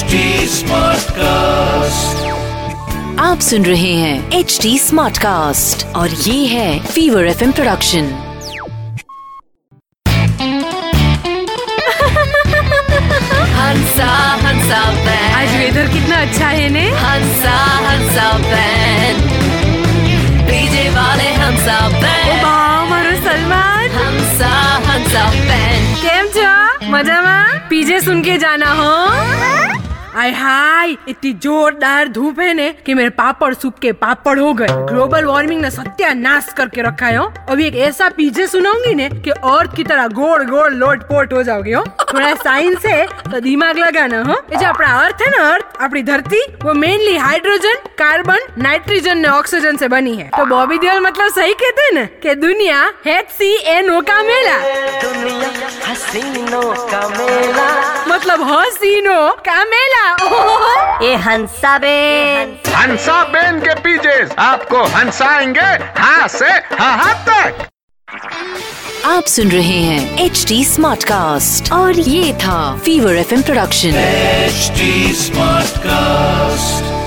Smart cast आप सुन रहे हैं एच डी स्मार्ट कास्ट और ये है फीवर एफ़ इम प्रोडक्शन हंसा हंसा बैन आज वेदर कितना अच्छा है ने? हंसा हंसा बैन डीजे वाले हंसा बैन मारो मज़ा पीजे सुन के जाना हो? आय हाय, इतनी जोरदार धूप है ने कि मेरे पापड़ सूख के पापड़ हो गए। ग्लोबल वार्मिंग ने सत्यानाश करके रखा है, हो। अभी एक ऐसा पीजे सुनाऊँगी ने कि अर्थ की तरह गोल गोल लोट पोट हो जाओगे, हो। थोड़ा साइंस है तो दिमाग लगाना, हो। ये जो अपना अर्थ है ना अर्थ अपनी धरती, वो मेनली हाइड्रोजन कार्बन नाइट्रोजन ने ऑक्सीजन से बनी है। तो बॉबी देओल मतलब सही कहते हैं ना कि दुनिया एच सी एन ओ का मेला। दुनिया हसीनों का मेला। मतलब हसीनो कामेला? ये हंसा बेन। हंसा। बेन के पीछे आपको हंसाएँगे हाँ से हाँ तक। आप सुन रहे हैं एच डी स्मार्ट कास्ट और ये था fever F production H smart Smartcast.